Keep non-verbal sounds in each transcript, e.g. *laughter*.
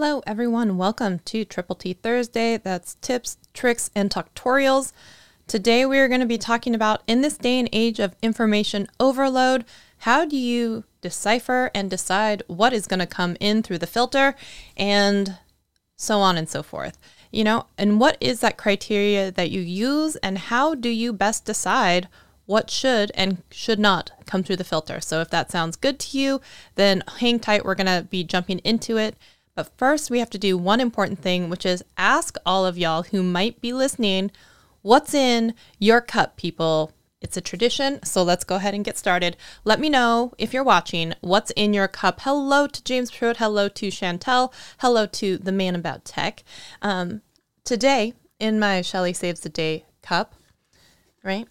Hello, everyone. Welcome to Triple T Thursday. That's tips, tricks, and tutorials. Today, we are going to be talking about in this day and age of information overload, how do you decipher and decide what is going to come in through the filter and so on and so forth. You know, and what is that criteria that you use, and how do you best decide what should and should not come through the filter? So, if that sounds good to you, then hang tight. We're going to be jumping into it. But first, we have to do one important thing, which is ask all of y'all who might be listening what's in your cup, people. It's a tradition, so let's go ahead and get started. Let me know if you're watching what's in your cup. Hello to James Pruitt. Hello to Chantel. Hello to the man about tech. Um, today, in my Shelly Saves the Day cup, right,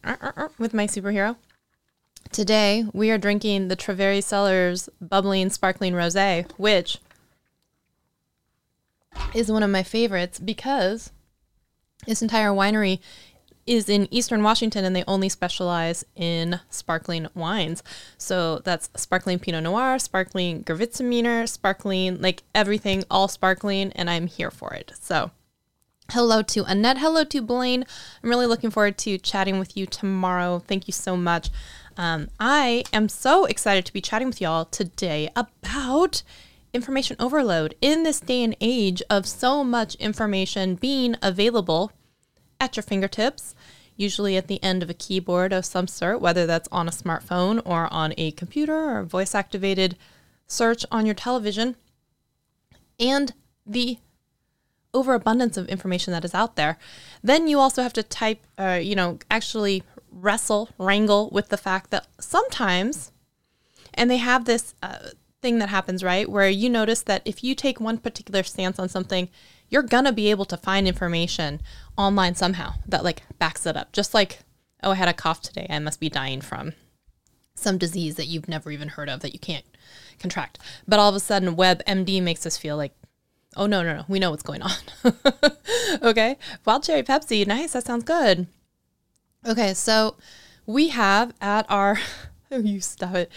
with my superhero, today we are drinking the Treveri Cellars Bubbling Sparkling Rosé, which is one of my favorites because this entire winery is in Eastern Washington and they only specialize in sparkling wines. So that's sparkling Pinot Noir, sparkling Gewürztraminer, sparkling, like everything, all sparkling, and I'm here for it. So hello to Annette. Hello to Blaine. I'm really looking forward to chatting with you tomorrow. Thank you so much. Um, I am so excited to be chatting with y'all today about information overload in this day and age of so much information being available at your fingertips, usually at the end of a keyboard of some sort, whether that's on a smartphone or on a computer or voice activated search on your television, and the overabundance of information that is out there. Then you also have to type, uh, you know, actually wrestle, wrangle with the fact that sometimes, and they have this. Uh, thing that happens, right? Where you notice that if you take one particular stance on something, you're gonna be able to find information online somehow that like backs it up. Just like, oh, I had a cough today. I must be dying from some disease that you've never even heard of that you can't contract. But all of a sudden, WebMD makes us feel like, oh, no, no, no, we know what's going on. *laughs* okay. Wild cherry Pepsi. Nice. That sounds good. Okay. So we have at our, oh, *laughs* you stop it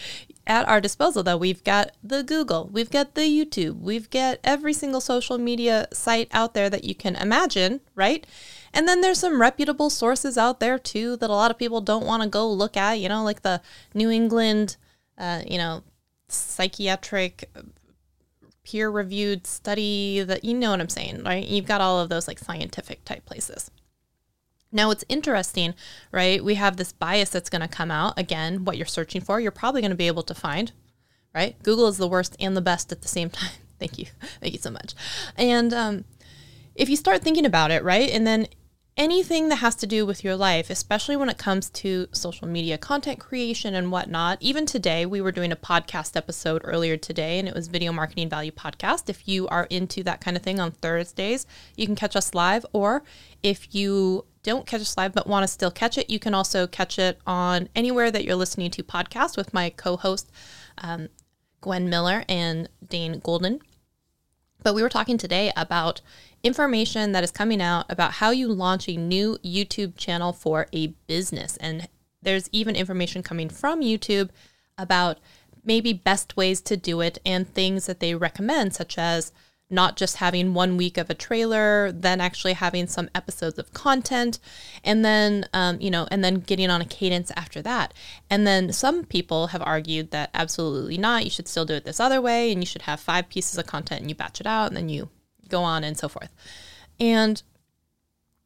at our disposal though. We've got the google we've got the youtube we've got every single social media site out there that you can imagine right? And then there's some reputable sources out there too that a lot of people don't want to go look at you know like the new england uh, you know psychiatric peer reviewed study that you know what i'm saying right? You've got all of those like scientific type places now, it's interesting, right? We have this bias that's going to come out. Again, what you're searching for, you're probably going to be able to find, right? Google is the worst and the best at the same *laughs* time. Thank you. Thank you so much. And um, if you start thinking about it, right? And then anything that has to do with your life, especially when it comes to social media content creation and whatnot. Even today, we were doing a podcast episode earlier today, and it was Video Marketing Value Podcast. If you are into that kind of thing on Thursdays, you can catch us live, or if you don't catch us live but want to still catch it, you can also catch it on anywhere that you're listening to podcasts with my co-host um, Gwen Miller and Dane Golden. But we were talking today about information that is coming out about how you launch a new YouTube channel for a business. And there's even information coming from YouTube about maybe best ways to do it and things that they recommend, such as not just having one week of a trailer, then actually having some episodes of content, and then, um, you know, and then getting on a cadence after that. And then some people have argued that absolutely not. You should still do it this other way, and you should have five pieces of content and you batch it out, and then you go on and so forth. And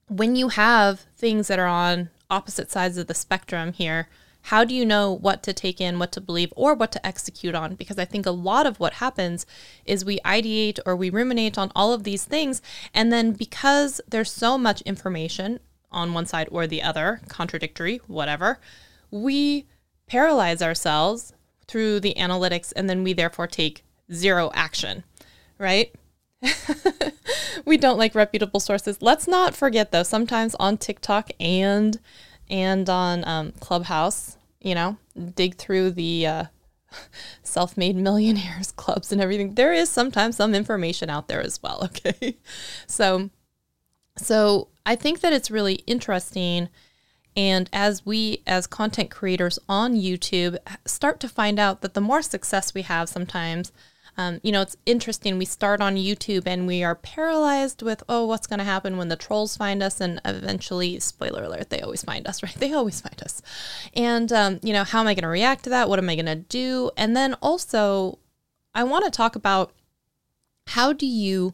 when you have things that are on opposite sides of the spectrum here, how do you know what to take in, what to believe, or what to execute on? Because I think a lot of what happens is we ideate or we ruminate on all of these things. And then because there's so much information on one side or the other, contradictory, whatever, we paralyze ourselves through the analytics and then we therefore take zero action, right? *laughs* we don't like reputable sources. Let's not forget though, sometimes on TikTok and and on um, Clubhouse, you know, dig through the uh, *laughs* self made millionaires *laughs* clubs and everything. There is sometimes some information out there as well. *laughs* Okay. so, so I think that it's really interesting. And as we, as content creators on YouTube, start to find out that the more success we have sometimes, Um, you know, it's interesting. We start on YouTube and we are paralyzed with, oh, what's going to happen when the trolls find us? And eventually, spoiler alert, they always find us, *laughs* right? They always find us. And, um, you know, how am I going to react to that? What am I going to do? And then also, I want to talk about how do you,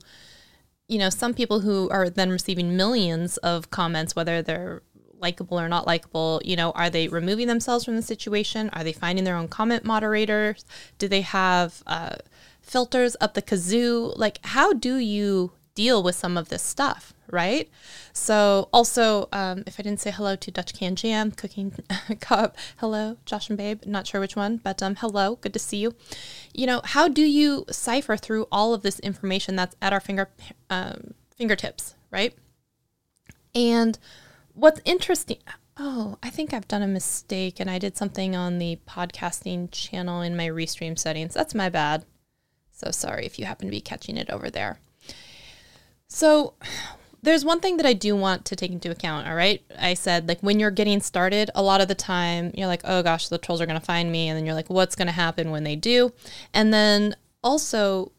you know, some people who are then receiving millions of comments, whether they're likable or not likable, you know, are they removing themselves from the situation? Are they finding their own comment moderators? Do they have uh, filters up the kazoo? Like, how do you deal with some of this stuff, right? So, also, um, if I didn't say hello to Dutch Can Jam, Cooking *laughs* Cup, hello, Josh and Babe, not sure which one, but um, hello, good to see you. You know, how do you cipher through all of this information that's at our finger um, fingertips, right? And what's interesting, oh, I think I've done a mistake and I did something on the podcasting channel in my restream settings. That's my bad. So sorry if you happen to be catching it over there. So, there's one thing that I do want to take into account, all right? I said, like, when you're getting started, a lot of the time you're like, oh gosh, the trolls are going to find me. And then you're like, what's going to happen when they do? And then also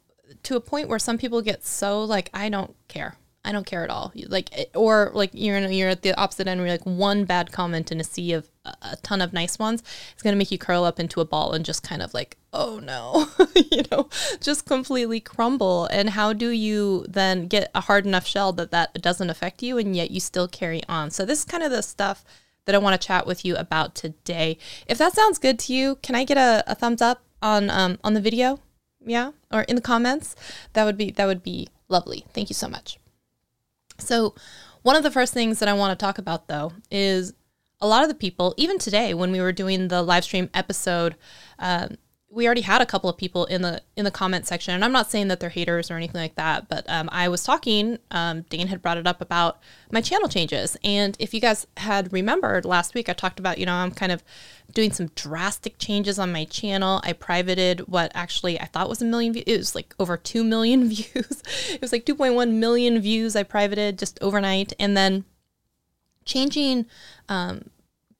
to a point where some people get so like, I don't care. I don't care at all. Like, or like you're you're at the opposite end where you're like one bad comment in a sea of a, ton of nice ones. It's gonna make you curl up into a ball and just kind of like, oh no, *laughs* you know, just completely crumble. And how do you then get a hard enough shell that that doesn't affect you and yet you still carry on? So this is kind of the stuff that I want to chat with you about today. If that sounds good to you, can I get a, a thumbs up on um, on the video? Yeah, or in the comments. That would be that would be lovely. Thank you so much. So, one of the first things that I want to talk about though is a lot of the people, even today when we were doing the live stream episode, um, we already had a couple of people in the in the comment section, and I'm not saying that they're haters or anything like that, but um, I was talking. Um, Dane had brought it up about my channel changes, and if you guys had remembered last week, I talked about you know I'm kind of doing some drastic changes on my channel. I privated what actually I thought was a million views. It was like over 2 million *laughs* views. it was like 2.1 million views I privated just overnight. And then changing um,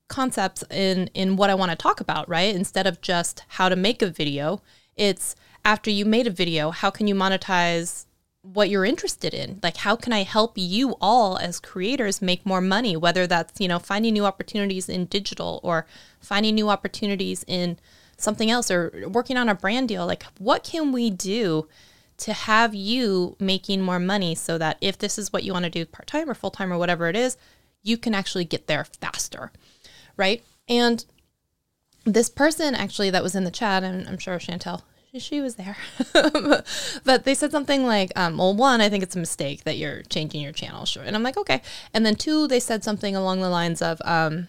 concepts in, in what I want to talk about, right? Instead of just how to make a video, it's after you made a video, how can you monetize what you're interested in like how can i help you all as creators make more money whether that's you know finding new opportunities in digital or finding new opportunities in something else or working on a brand deal like what can we do to have you making more money so that if this is what you want to do part-time or full-time or whatever it is you can actually get there faster right and this person actually that was in the chat and i'm sure chantel she was there. *laughs* but they said something like, um, well, one, I think it's a mistake that you're changing your channel. Sure. And I'm like, okay. And then two, they said something along the lines of, um,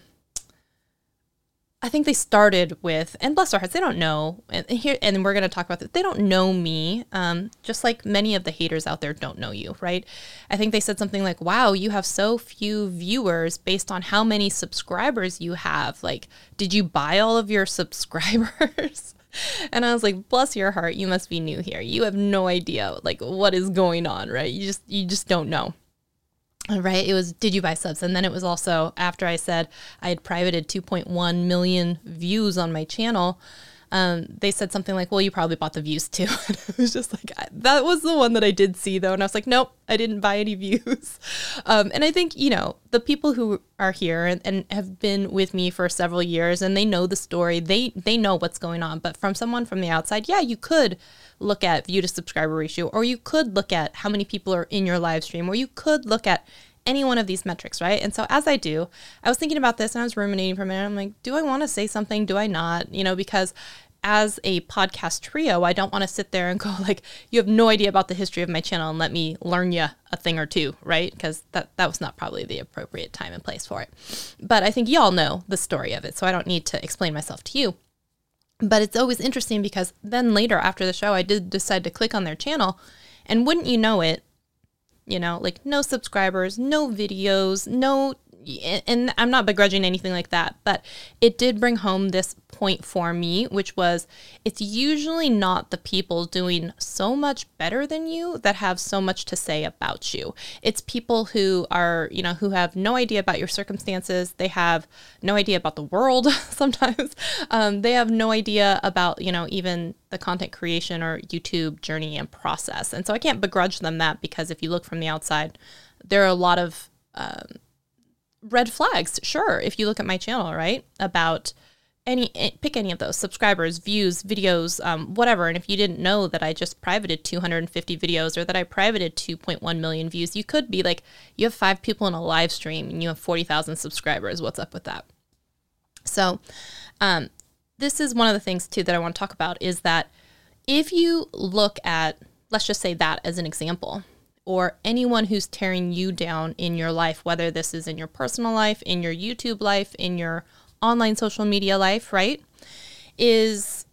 I think they started with, and bless their hearts, they don't know. And here, and we're going to talk about this. They don't know me, um, just like many of the haters out there don't know you, right? I think they said something like, "Wow, you have so few viewers based on how many subscribers you have. Like, did you buy all of your *laughs* subscribers?" and I was like, bless your heart, you must be new here. You have no idea like what is going on, right? You just you just don't know. Right? It was did you buy subs? And then it was also after I said I had privated 2.1 million views on my channel um, they said something like, "Well, you probably bought the views too." *laughs* and I was just like, I, "That was the one that I did see though," and I was like, "Nope, I didn't buy any *laughs* views." Um, and I think you know the people who are here and, and have been with me for several years and they know the story. They they know what's going on. But from someone from the outside, yeah, you could look at view to subscriber ratio, or you could look at how many people are in your live stream, or you could look at any one of these metrics, right? And so as I do, I was thinking about this and I was ruminating for a minute. I'm like, do I want to say something? Do I not? You know, because as a podcast trio, I don't want to sit there and *laughs* go like, you have no idea about the history of my channel and let me learn you a thing or two, right? Because that that was not probably the appropriate time and place for it. But I think y'all know the story of it, so I don't need to explain myself to you. But it's always interesting because then later after the show, I did decide to click on their channel, and wouldn't you know it, you know, like no subscribers, no videos, no and I'm not begrudging anything like that, but it did bring home this point for me, which was it's usually not the people doing so much better than you that have so much to say about you. It's people who are, you know, who have no idea about your circumstances. They have no idea about the world *laughs* sometimes. Um, they have no idea about, you know, even the content creation or YouTube journey and process. And so I can't begrudge them that because if you look from the outside, there are a lot of, um, red flags, sure, if you look at my channel, right? About any eh, pick any of those subscribers, views, videos, um, whatever. And if you didn't know that I just privated 250 videos or that I privated 2.1 million views, you could be like, you have five people in a live stream and you have 40,000 subscribers. What's up with that? So, um, this is one of the things too that I want to talk about is that if you look at, let's just say that as an example, or anyone who's tearing you down in your life, whether this is in your personal life, in your YouTube life, in your online social media life, right? Is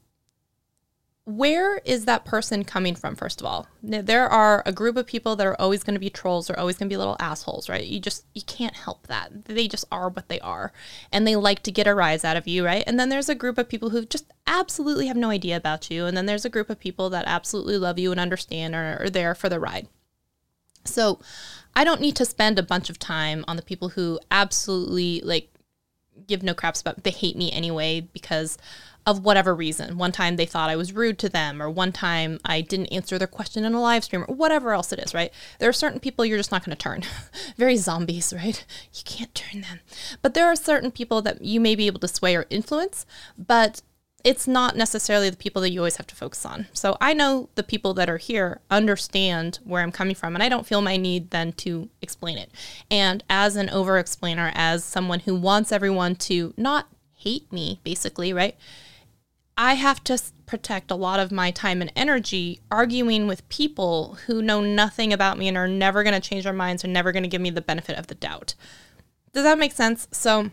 where is that person coming from, first of all? There are a group of people that are always going to be trolls or always going to be little assholes, right? You just, you can't help that. They just are what they are. And they like to get a rise out of you, right? And then there's a group of people who just absolutely have no idea about you. And then there's a group of people that absolutely love you and understand or are there for the ride. So I don't need to spend a bunch of time on the people who absolutely like give no craps about they hate me anyway because of whatever reason. One time they thought I was rude to them, or one time I didn't answer their question in a live stream, or whatever else it is, right? There are certain people you're just not going to turn. *laughs* Very zombies, right? You can't turn them. But there are certain people that you may be able to sway or influence, but it's not necessarily the people that you always have to focus on. So I know the people that are here understand where I'm coming from, and I don't feel my need then to explain it. And as an over explainer, as someone who wants everyone to not hate me, basically, right? I have to protect a lot of my time and energy arguing with people who know nothing about me and are never going to change their minds or never going to give me the benefit of the doubt. Does that make sense? So,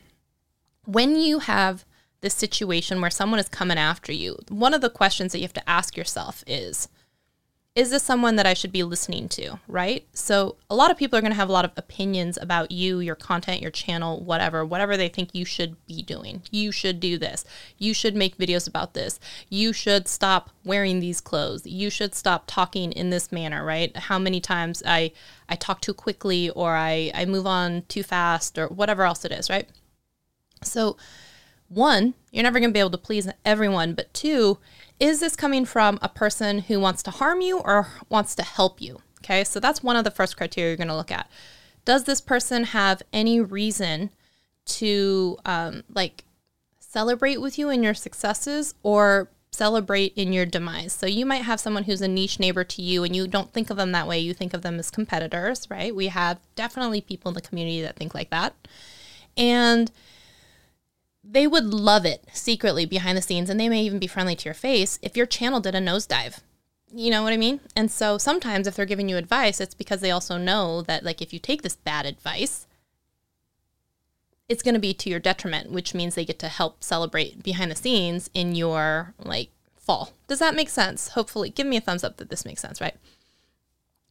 when you have this situation where someone is coming after you, one of the questions that you have to ask yourself is is this someone that I should be listening to, right? So, a lot of people are going to have a lot of opinions about you, your content, your channel, whatever, whatever they think you should be doing. You should do this. You should make videos about this. You should stop wearing these clothes. You should stop talking in this manner, right? How many times I I talk too quickly or I I move on too fast or whatever else it is, right? So, one, you're never going to be able to please everyone, but two, is this coming from a person who wants to harm you or wants to help you? Okay, so that's one of the first criteria you're going to look at. Does this person have any reason to um, like celebrate with you in your successes or celebrate in your demise? So you might have someone who's a niche neighbor to you and you don't think of them that way. You think of them as competitors, right? We have definitely people in the community that think like that. And they would love it secretly behind the scenes and they may even be friendly to your face if your channel did a nosedive. You know what I mean? And so sometimes if they're giving you advice, it's because they also know that like if you take this bad advice, it's going to be to your detriment, which means they get to help celebrate behind the scenes in your like fall. Does that make sense? Hopefully, give me a thumbs up that this makes sense, right?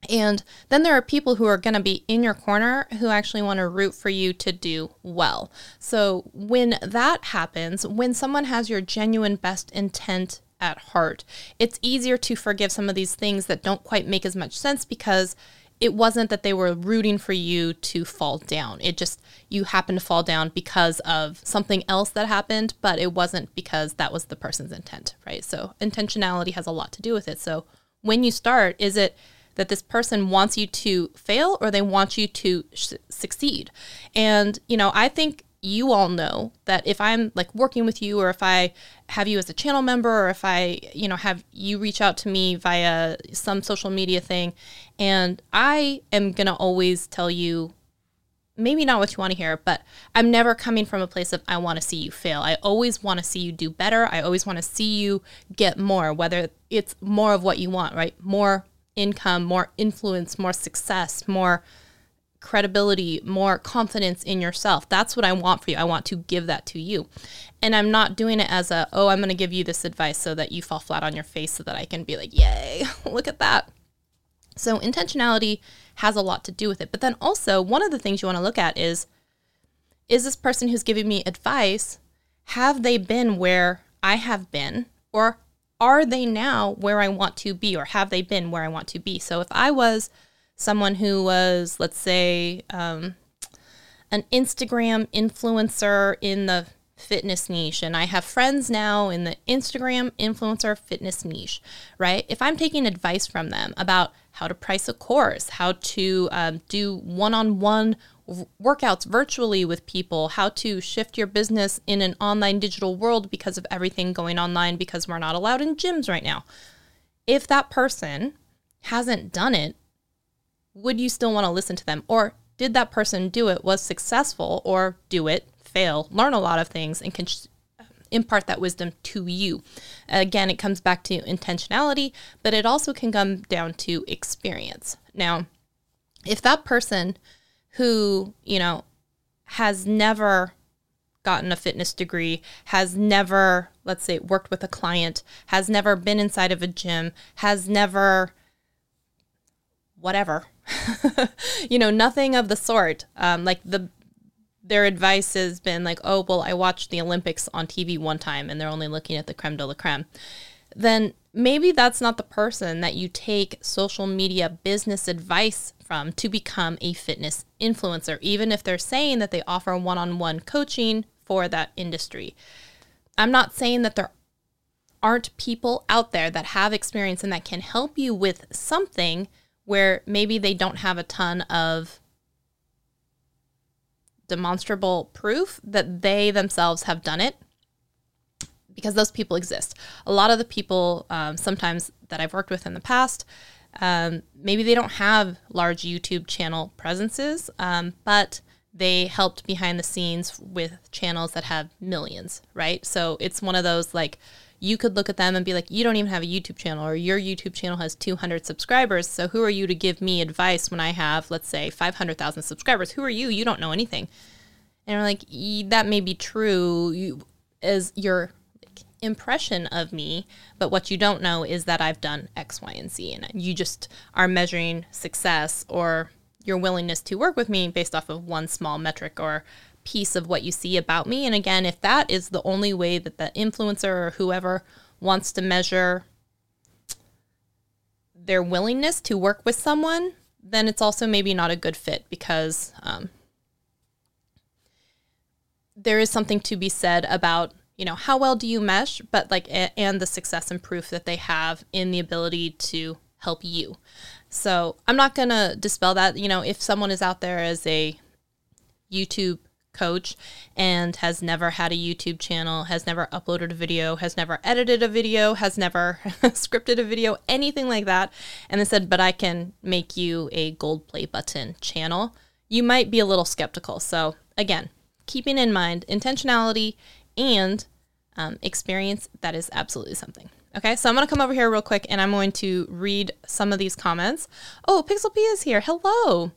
And then there are people who are going to be in your corner who actually want to root for you to do well. So when that happens, when someone has your genuine best intent at heart, it's easier to forgive some of these things that don't quite make as much sense because it wasn't that they were rooting for you to fall down. It just, you happened to fall down because of something else that happened, but it wasn't because that was the person's intent, right? So intentionality has a lot to do with it. So when you start, is it, that this person wants you to fail or they want you to sh- succeed. And, you know, I think you all know that if I'm like working with you or if I have you as a channel member or if I, you know, have you reach out to me via some social media thing and I am going to always tell you maybe not what you want to hear, but I'm never coming from a place of I want to see you fail. I always want to see you do better. I always want to see you get more, whether it's more of what you want, right? More income, more influence, more success, more credibility, more confidence in yourself. That's what I want for you. I want to give that to you. And I'm not doing it as a, oh, I'm going to give you this advice so that you fall flat on your face so that I can be like, yay, *laughs* look at that. So intentionality has a lot to do with it. But then also, one of the things you want to look at is is this person who's giving me advice, have they been where I have been? Or are they now where I want to be? Or have they been where I want to be? So if I was someone who was, let's say, um, an Instagram influencer in the fitness niche and I have friends now in the Instagram influencer fitness niche, right? If I'm taking advice from them about how to price a course, how to um, do one on one workouts virtually with people, how to shift your business in an online digital world because of everything going online because we're not allowed in gyms right now. If that person hasn't done it, would you still want to listen to them? Or did that person do it, was successful, or do it, fail, learn a lot of things, and can impart that wisdom to you? Again, it comes back to intentionality, but it also can come down to experience. Now, if that person who, you know, has never gotten a fitness degree, has never, let's say, worked with a client, has never been inside of a gym, has never, whatever, *laughs* you know, nothing of the sort. Um, like the, their advice has been like, oh, well, I watched the Olympics on TV one time and they're only looking at the creme de la creme. Then maybe that's not the person that you take social media business advice from to become a fitness influencer, even if they're saying that they offer one on one coaching for that industry. I'm not saying that there aren't people out there that have experience and that can help you with something where maybe they don't have a ton of demonstrable proof that they themselves have done it because those people exist. A lot of the people, um, sometimes that I've worked with in the past, um, maybe they don't have large YouTube channel presences, um, but they helped behind the scenes with channels that have millions, right? So it's one of those like you could look at them and be like, you don't even have a YouTube channel, or your YouTube channel has 200 subscribers. So who are you to give me advice when I have, let's say, 500,000 subscribers? Who are you? You don't know anything. And I'm like, that may be true you, as your impression of me, but what you don't know is that I've done X, Y, and Z. And you just are measuring success or your willingness to work with me based off of one small metric or piece of what you see about me. And again, if that is the only way that the influencer or whoever wants to measure their willingness to work with someone, then it's also maybe not a good fit because um, there is something to be said about you know how well do you mesh but like and the success and proof that they have in the ability to help you. So i'm not going to dispel that. You know if someone is out there as a youtube coach and has never had a youtube channel has never uploaded a video has never edited a video has never *laughs* scripted a video anything like that and they said but i can make you a gold play button channel you might be a little skeptical. So again keeping in mind intentionality and um, experience, that is absolutely something. Okay, so I'm going to come over here real quick and I'm going to read some of these comments. Oh, Pixel P is here. Hello.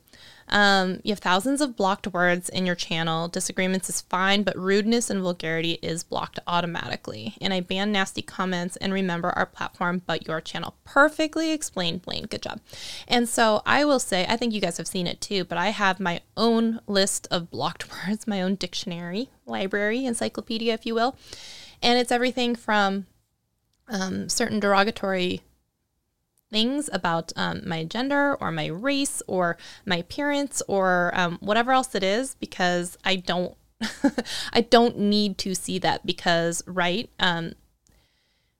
Um, you have thousands of blocked words in your channel. Disagreements is fine, but rudeness and vulgarity is blocked automatically. And I ban nasty comments and remember our platform, but your channel. Perfectly explained, Blaine. Good job. And so I will say, I think you guys have seen it too, but I have my own list of blocked *laughs* words, my own dictionary, library, encyclopedia, if you will. And it's everything from um, certain derogatory things about um, my gender or my race or my appearance or um, whatever else it is because I don't *laughs* I don't need to see that because right um,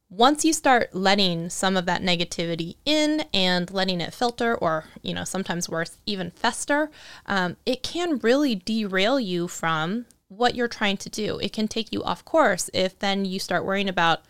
once you start letting some of that negativity in and letting it filter or you know sometimes worse even fester um, it can really derail you from what you're trying to do. It can take you off course if then you start worrying about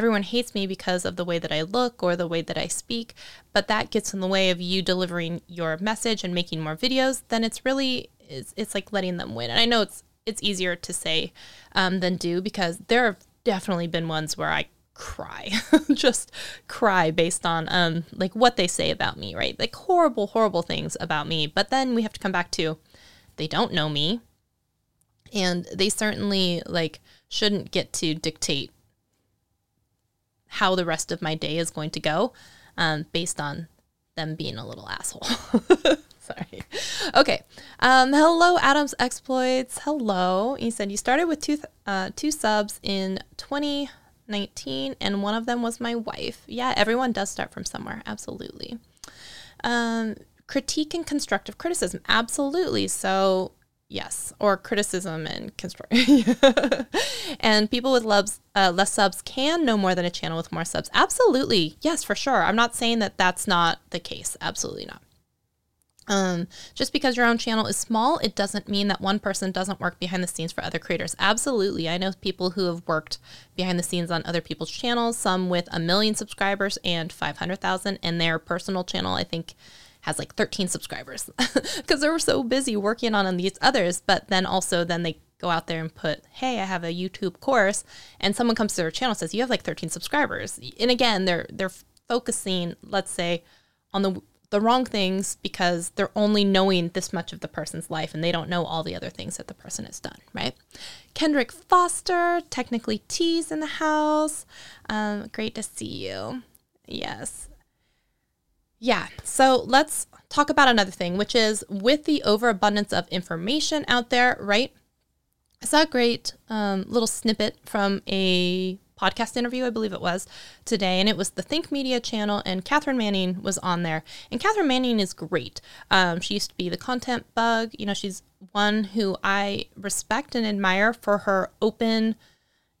everyone hates me because of the way that I look or the way that I speak, but that gets in the way of you delivering your message and making more videos, then it's really it's, it's like letting them win. And I know it's it's easier to say um, than do because there have definitely been ones where I cry, *laughs* just cry based on um, like what they say about me, right? Like horrible, horrible things about me. But then we have to come back to they don't know me, and they certainly like shouldn't get to dictate how the rest of my day is going to go um, based on them being a little asshole. *laughs* Sorry. Okay. Um, hello, Adams Exploits. Hello. He said you started with two uh, two subs in 2019, and one of them was my wife. Yeah, everyone does start from somewhere. Absolutely. Um, critique and constructive criticism. Absolutely. So yes, or criticism and construct. *laughs* and people with lubs, uh, less subs can know more than a channel with more subs. Absolutely. Yes, for sure. I'm not saying that that's not the case. Absolutely not. Um, just because your own channel is small, it doesn't mean that one person doesn't work behind the scenes for other creators. Absolutely. I know people who have worked behind the scenes on other people's channels, some with a million subscribers and 500,000, and their personal channel, I think, has like 13 subscribers *laughs* because they were so busy working on these others. But then also, then they go out there and put, hey, I have a YouTube course, and someone comes to their channel says, you have like 13 subscribers. And again, they're, they're focusing, let's say, on the the wrong things because they're only knowing this much of the person's life and they don't know all the other things that the person has done, right? Kendrick Foster, technically T's in the house. Um, great to see you. Yes. Yeah, so let's talk about another thing, which is with the overabundance of information out there, right? I saw a great um, little snippet from a podcast interview, I believe it was, today. And it was the Think Media channel, and Catherine Manning was on there. And Catherine Manning is great. Um, she used to be the content bug. You know, she's one who I respect and admire for her open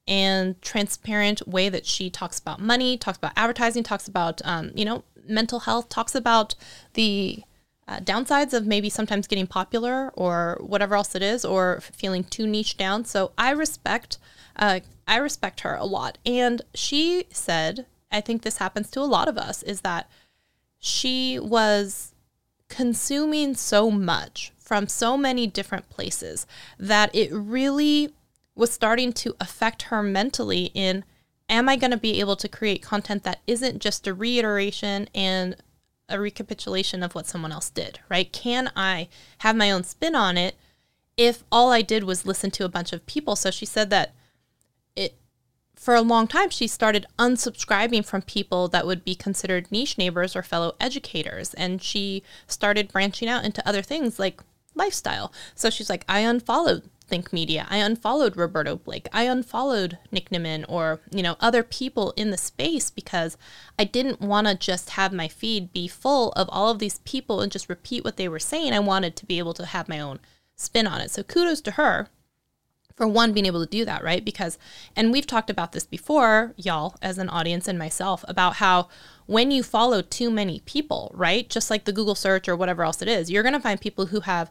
and transparent way that she talks about money, talks about advertising, talks about, um, you know, mental health, talks about the uh, downsides of maybe sometimes getting popular or whatever else it is, or feeling too niche down. So I respect uh, I respect her a lot. And she said, I think this happens to a lot of us, is that she was consuming so much from so many different places that it really was starting to affect her mentally in am I going to be able to create content that isn't just a reiteration and a recapitulation of what someone else did, right? Can I have my own spin on it if all I did was listen to a bunch of people? So she said that it for a long time she started unsubscribing from people that would be considered niche neighbors or fellow educators and she started branching out into other things like lifestyle so she's like i unfollowed think media. I unfollowed roberto blake. I unfollowed nick Nimmin or you know other people in the space because i didn't want to just have my feed be full of all of these people and just repeat what they were saying. I wanted to be able to have my own spin on it. So kudos to her for one being able to do that right? Because and we've talked about this before y'all as an audience and myself about how when you follow too many people right? Just like the google search or whatever else it is you're going to find people who have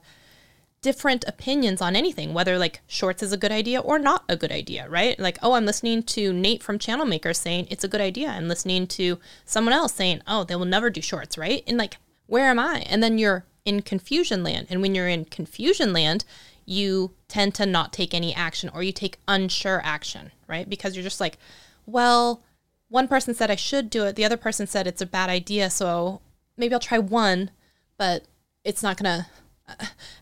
different opinions on anything whether like shorts is a good idea or not a good idea right like oh i'm listening to nate from channel maker saying it's a good idea and listening to someone else saying oh they will never do shorts right and like where am i and then you're in confusion land and when you're in confusion land you tend to not take any action or you take unsure action, right? Because you're just like, well, one person said I should do it, the other person said it's a bad idea, so maybe I'll try one, but it's not gonna.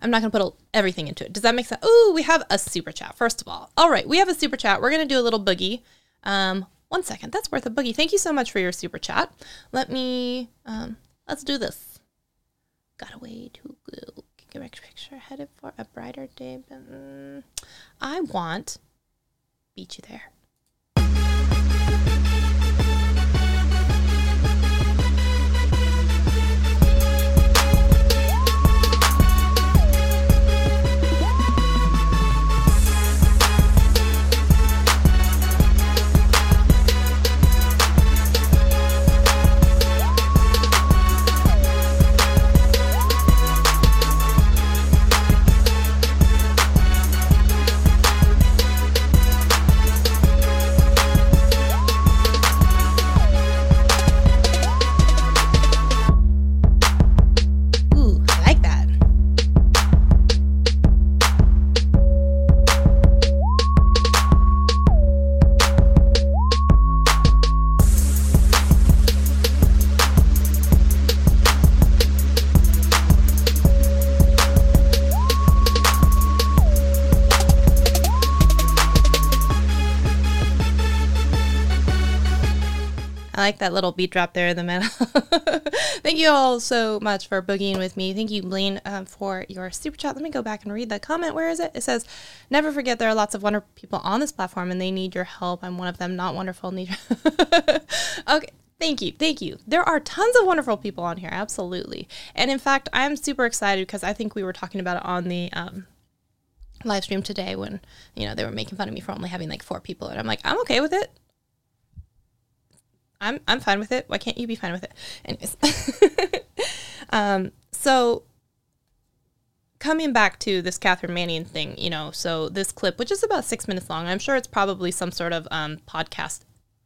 I'm not gonna put everything into it. Does that make sense? Oh, we have a super chat. First of all, all right, we have a super chat. We're gonna do a little boogie. Um, one second, that's worth a boogie. Thank you so much for your super chat. Let me. Um, let's do this. Got a way to go direct picture headed for a brighter day. Mm, I want beat you there. Like that little beat drop there in the middle. *laughs* Thank you all so much for boogieing with me. Thank you, Blaine, um, for your super chat. Let me go back and read the comment. Where is it? It says, "Never forget there are lots of wonderful people on this platform, and they need your help. I'm one of them. Not wonderful. Need." *laughs* okay. Thank you. Thank you. There are tons of wonderful people on here. Absolutely. And in fact, I'm super excited because I think we were talking about it on the um, live stream today when, you know, they were making fun of me for only having like four people. And I'm like, I'm okay with it. I'm, I'm fine with it. Why can't you be fine with it? Anyways. *laughs* um, so coming back to this Catherine Manning thing, you know, so this clip, which is about six minutes long, I'm sure it's probably some sort of um, podcast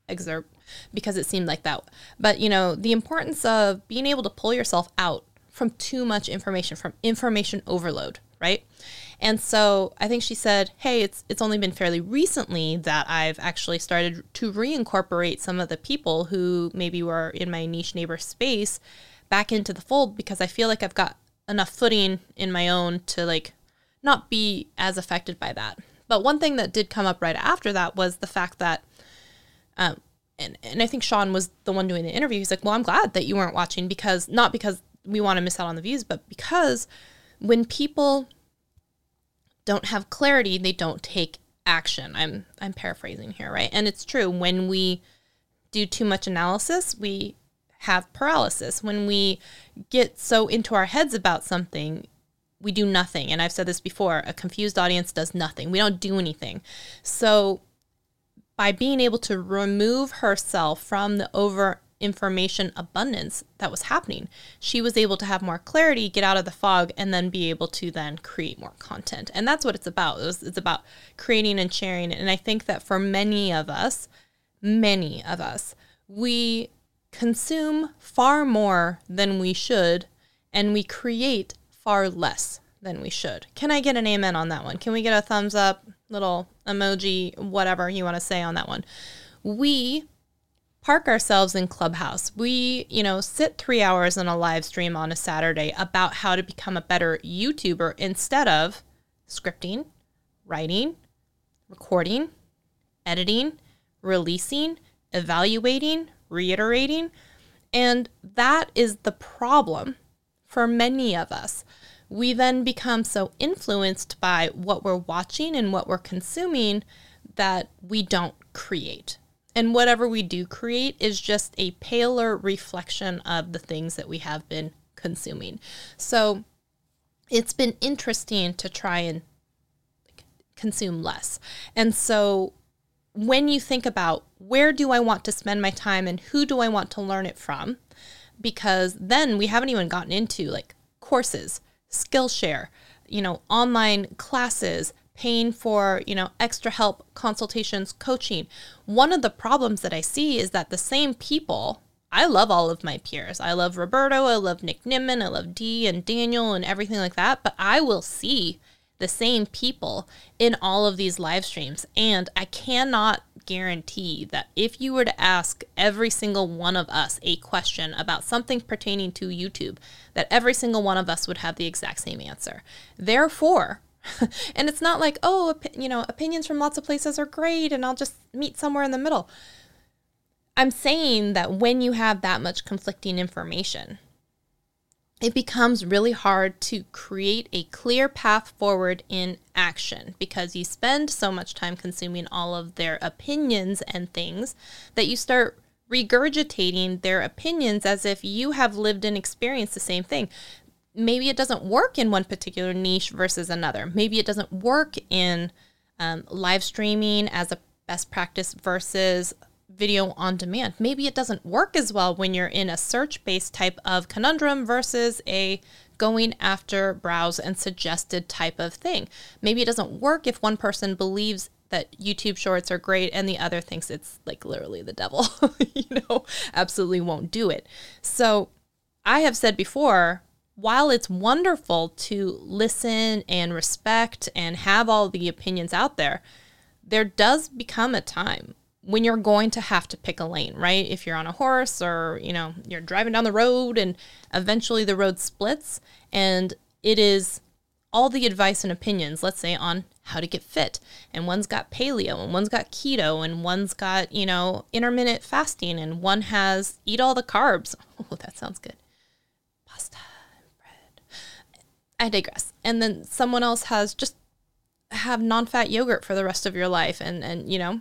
excerpt because it seemed like that. But, you know, the importance of being able to pull yourself out from too much information, from information overload, right? And so I think she said, "Hey, it's it's only been fairly recently that I've actually started to reincorporate some of the people who maybe were in my niche neighbor space back into the fold because I feel like I've got enough footing in my own to like not be as affected by that." But one thing that did come up right after that was the fact that um, and, and I think Sean was the one doing the interview. He's like, well, I'm glad that you weren't watching because not because we want to miss out on the views, but because when people don't have clarity, they don't take action. I'm I'm paraphrasing here, right? And it's true. When we do too much analysis, we have paralysis. When we get so into our heads about something, we do nothing. And I've said this before, a confused audience does nothing. We don't do anything. So by being able to remove herself from the over information abundance that was happening, she was able to have more clarity, get out of the fog, and then be able to then create more content. And that's what it's about. It's, it's about creating and sharing. And I think that for many of us, many of us, we consume far more than we should, and we create far less than we should. Can I get an amen on that one? Can we get a thumbs up? little emoji, whatever you want to say on that one. We park ourselves in Clubhouse. We, you know, sit three hours in a live stream on a Saturday about how to become a better YouTuber instead of scripting, writing, recording, editing, releasing, evaluating, reiterating. And that is the problem for many of us we then become so influenced by what we're watching and what we're consuming that we don't create. And whatever we do create is just a paler reflection of the things that we have been consuming. So it's been interesting to try and consume less. And so when you think about where do I want to spend my time and who do I want to learn it from, because then we haven't even gotten into like courses, Skillshare, you know, online classes, paying for, you know, extra help, consultations, coaching. One of the problems that I see is that the same people, I love all of my peers. I love Roberto, I love Nick Nimmin, I love Dee and Daniel and everything like that, but I will see the same people in all of these live streams. And I cannot guarantee that if you were to ask every single one of us a question about something pertaining to YouTube, that every single one of us would have the exact same answer. Therefore, *laughs* and it's not like, oh, you know, opinions from lots of places are great and I'll just meet somewhere in the middle. I'm saying that when you have that much conflicting information, it becomes really hard to create a clear path forward in action because you spend so much time consuming all of their opinions and things that you start regurgitating their opinions as if you have lived and experienced the same thing. Maybe it doesn't work in one particular niche versus another. Maybe it doesn't work in um, live streaming as a best practice versus video on demand. Maybe it doesn't work as well when you're in a search based type of conundrum versus a going after browse and suggested type of thing. Maybe it doesn't work if one person believes that YouTube shorts are great and the other thinks it's like literally the devil. *laughs* you know, absolutely won't do it. So I have said before, while it's wonderful to listen and respect and have all the opinions out there, there does become a time when you're going to have to pick a lane, right? If you're on a horse or, you know, you're driving down the road and eventually the road splits and it is all the advice and opinions, let's say on how to get fit, and one's got paleo, and one's got keto, and one's got, you know, intermittent fasting, and one has eat all the carbs. *laughs* Oh, that sounds good. I digress. And then someone else has just have non-fat yogurt for the rest of your life and and you know,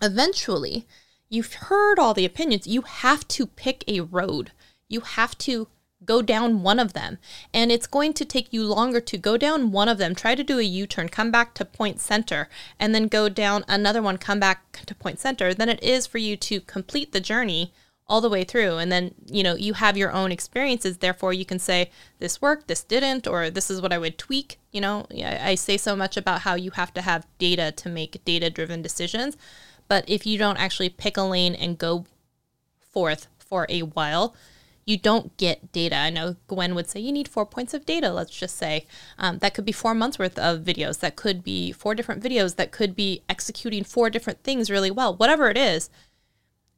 eventually you've heard all the opinions. You have to pick a road. You have to go down one of them. And it's going to take you longer to go down one of them, try to do a U turn, come back to point center, and then go down another one, come back to point center, than it is for you to complete the journey all the way through. And then, you know, you have your own experiences. Therefore, you can say, this worked, this didn't, or this is what I would tweak. You know, I say so much about how you have to have data to make data driven decisions. But if you don't actually pick a lane and go forth for a while, you don't get data. I know Gwen would say you need four points of data, let's just say. Um, that could be four months worth of videos. That could be four different videos. That could be executing four different things really well. Whatever it is.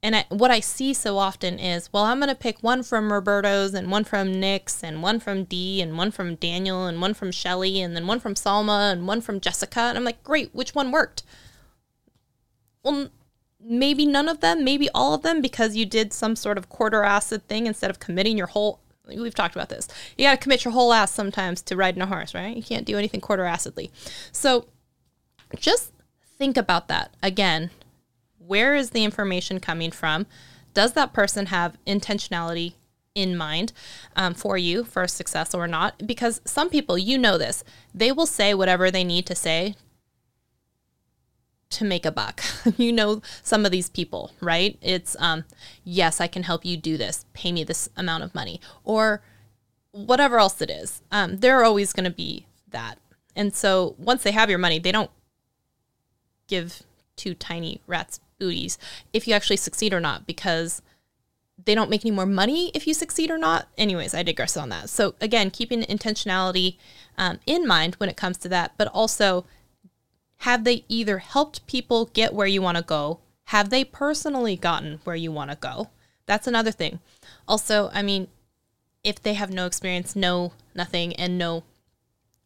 And I, what I see so often is, well, I'm going to pick one from Roberto's and one from Nick's and one from Dee and one from Daniel and one from Shelly and then one from Salma and one from Jessica. And I'm like, great, which one worked? Well, maybe none of them, maybe all of them, because you did some sort of quarter acid thing instead of committing your whole. We've talked about this. You got to commit your whole ass sometimes to riding a horse, right? You can't do anything quarter acidly. So just think about that again. Where is the information coming from? Does that person have intentionality in mind um, for you for success or not? Because some people, you know this, they will say whatever they need to say to make a buck. *laughs* you know some of these people, right? It's um yes, I can help you do this. Pay me this amount of money or whatever else it is. Um they're always going to be that. And so once they have your money, they don't give two tiny rats booties if you actually succeed or not because they don't make any more money if you succeed or not. Anyways, I digress on that. So again, keeping intentionality um, in mind when it comes to that, but also have they either helped people get where you want to go? Have they personally gotten where you want to go? That's another thing. Also, I mean, if they have no experience, no nothing, and no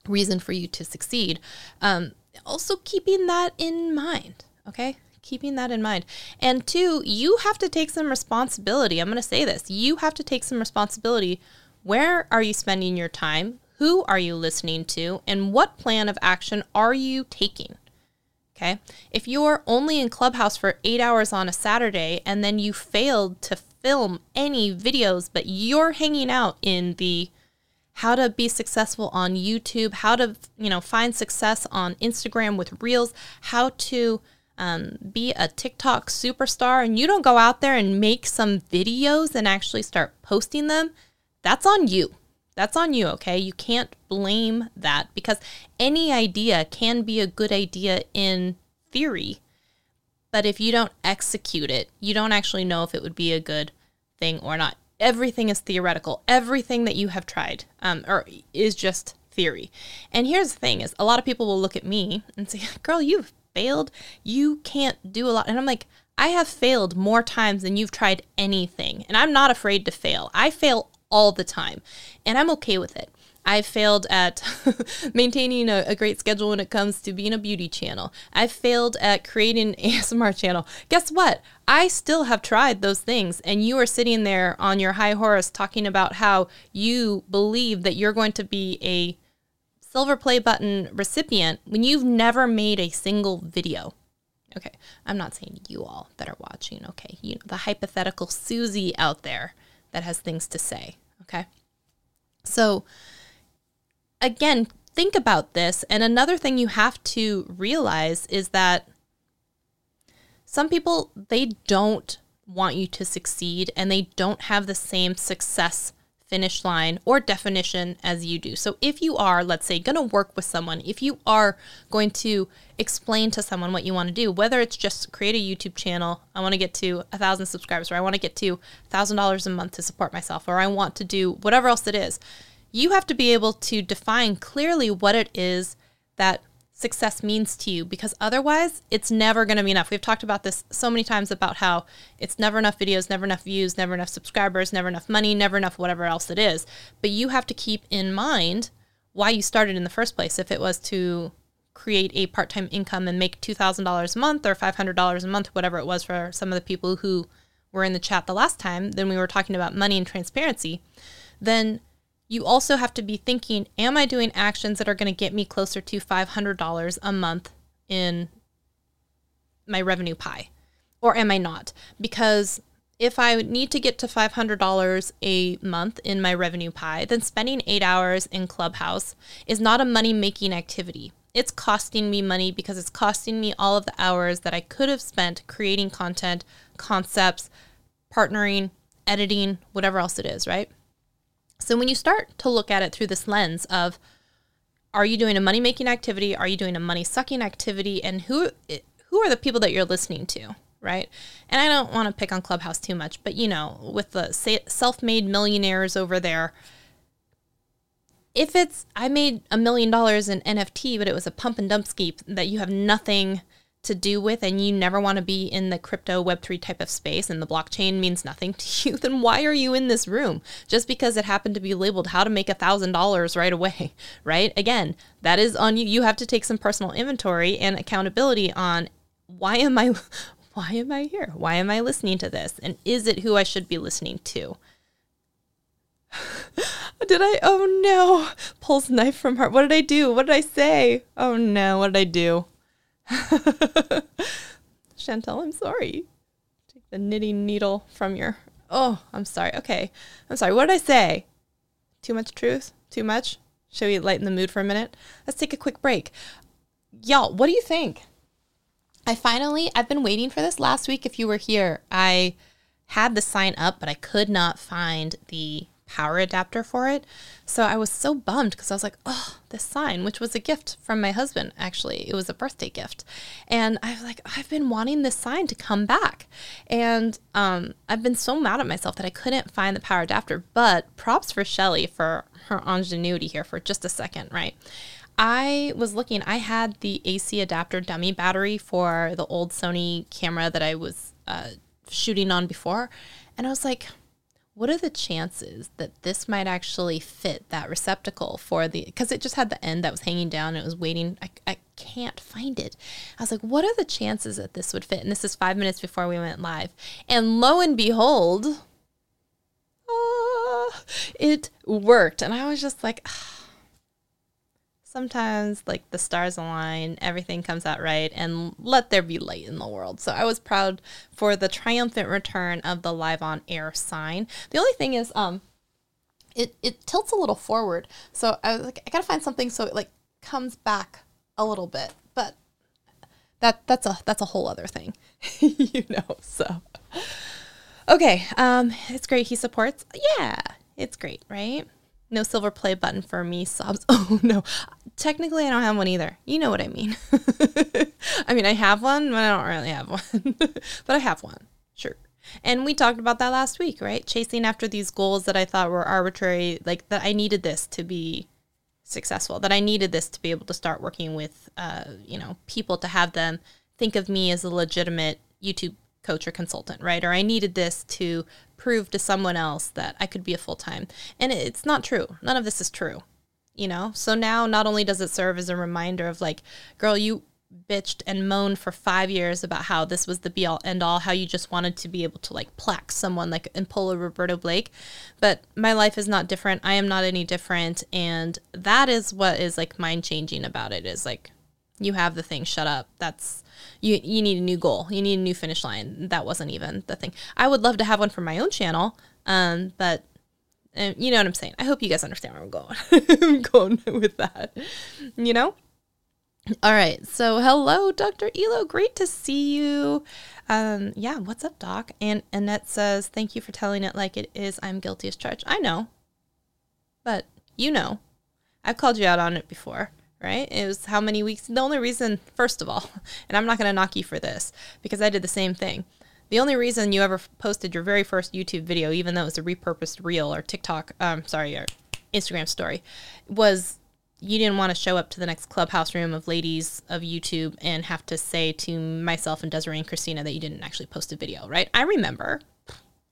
reason for you to succeed, um, also keeping that in mind. Okay, keeping that in mind. And two, you have to take some responsibility. I'm going to say this you have to take some responsibility. Where are you spending your time? Who are you listening to? And what plan of action are you taking? Okay. If you're only in Clubhouse for eight hours on a Saturday and then you failed to film any videos, but you're hanging out in the how to be successful on YouTube, how to, you know, find success on Instagram with Reels, how to um, be a TikTok superstar, and you don't go out there and make some videos and actually start posting them, that's on you. That's on you, okay? You can't blame that because any idea can be a good idea in theory. But if you don't execute it, you don't actually know if it would be a good thing or not. Everything is theoretical. Everything that you have tried um, or is just theory. And here's the thing is a lot of people will look at me and say, *laughs* girl, you've failed. You can't do a lot. And I'm like, I have failed more times than you've tried anything. And I'm not afraid to fail. I fail all the time, and I'm okay with it. I've failed at *laughs* maintaining a, a, great schedule when it comes to being a beauty channel. I've failed at creating an *laughs* ASMR channel. Guess what? I still have tried those things, and you are sitting there on your high horse talking about how you believe that you're going to be a silver play button recipient when you've never made a single video. Okay, I'm not saying you all that are watching, okay? You know, the hypothetical Susie out there that has things to say. Okay. So, again, think about this. And another thing you have to realize is that some people, they don't want you to succeed and they don't have the same success finish line or definition as you do. So if you are, let's say, going to work with someone, if you are going to explain to someone what you want to do, whether it's just create a YouTube channel, I want to get to a thousand subscribers, or I want to get to a thousand dollars a month to support myself, or I want to do whatever else it is, you have to be able to define clearly what it is that success means to you because otherwise it's never going to be enough. We've talked about this so many times about how it's never enough videos, never enough views, never enough subscribers, never enough money, never enough whatever else it is. But you have to keep in mind why you started in the first place. If it was to create a part time income and make $2,000 a month or $500 a month, whatever it was for some of the people who were in the chat the last time, then we were talking about money and transparency, then you also have to be thinking, am I doing actions that are going to get me closer to $500 a month in my revenue pie? Or am I not? Because if I need to get to $500 a month in my revenue pie, then spending eight hours in Clubhouse is not a money making activity. It's costing me money because it's costing me all of the hours that I could have spent creating content, concepts, partnering, editing, whatever else it is, right? So when you start to look at it through this lens of are you doing a money making activity? Are you doing a money sucking activity? And who who are the people that you're listening to? right? And I don't want to pick on Clubhouse too much, but you know, with the self made millionaires over there, if it's, I made a million dollars in NFT, but it was a pump and dump scheme that you have nothing to do with and you never want to be in the crypto web3 type of space and the blockchain means nothing *laughs* to you then why are you in this room just because it happened to be labeled how to make a thousand dollars right away *laughs* right again that is on you you have to take some personal inventory and accountability on why am i *laughs* why am I here? Why am I listening to this? And is it who I should be listening to? did I? Oh no. Pulls knife from heart. What did I do? What did I say? Oh no. What did I do? *laughs* Chantel, I'm sorry. Take the knitting needle from your. Oh, I'm sorry. Okay. I'm sorry. What did I say? Too much truth? Too much? Should we lighten the mood for a minute? Let's take a quick break. Y'all, what do you think? I finally, I've been waiting for this last week. If you were here, I had the sign up, but I could not find the power adapter for it. So I was so bummed because I was like, oh, this sign, which was a gift from my husband, actually. It was a birthday gift. And I was like, I've been wanting this sign to come back. And um, I've been so mad at myself that I couldn't find the power adapter. But props for Shelly for her ingenuity here for just a second, right? I was looking, I had the AC adapter dummy battery for the old Sony camera that I was uh, shooting on before. And I was like, what are the chances that this might actually fit that receptacle for the, because it just had the end that was hanging down and it was waiting. I, I can't find it. I was like, what are the chances that this would fit? And this is five minutes before we went live. And lo and behold, uh, it worked. And I was just like, ah sometimes like the stars align, everything comes out right, and let there be light in the world. So I was proud for the triumphant return of the live on air sign. The only thing is, um, it it tilts a little forward, so I was like, I gotta find something so it like comes back a little bit, but that that's a that's a whole other thing, *laughs* you know. So okay, um, it's great. He supports. Yeah, it's great, right? No silver play button for me sobs. *laughs* Oh no. Technically I don't have one either. You know what I mean. *laughs* I mean I have one, but I don't really have one. *laughs* but I have one. Sure. And we talked about that last week, right? Chasing after these goals that I thought were arbitrary, like that I needed this to be successful, that I needed this to be able to start working with uh, you know, people to have them think of me as a legitimate YouTube coach or consultant, right? Or I needed this to prove to someone else that I could be a full time. And it's not true. None of this is true, you know? So now not only does it serve as a reminder of like, girl, you bitched and moaned for five years about how this was the be all end all, how you just wanted to be able to like plaque someone like and pull a Roberto Blake. But my life is not different. I am not any different. And that is what is like mind changing about it is like, you have the thing, shut up. That's you you need a new goal. You need a new finish line. That wasn't even the thing. I would love to have one for my own channel, um, but uh, you know what I'm saying. I hope you guys understand where I'm going. *laughs* I'm going with that. You know. All right. So hello, Dr. Elo. Great to see you. Um, yeah. What's up, Doc? And Annette says, "Thank you for telling it like it is. I'm guilty as charged. I know, but you know, I've called you out on it before." Right? It was how many weeks? The only reason, first of all, *laughs* and I'm not going to knock you for this because I did the same thing. The only reason you ever posted your very first YouTube video, even though it was a repurposed reel or TikTok, um, sorry, or Instagram story, was you didn't want to show up to the next clubhouse room of ladies of YouTube and have to say to myself and Desiree and Christina that you didn't actually post a video, right? I remember.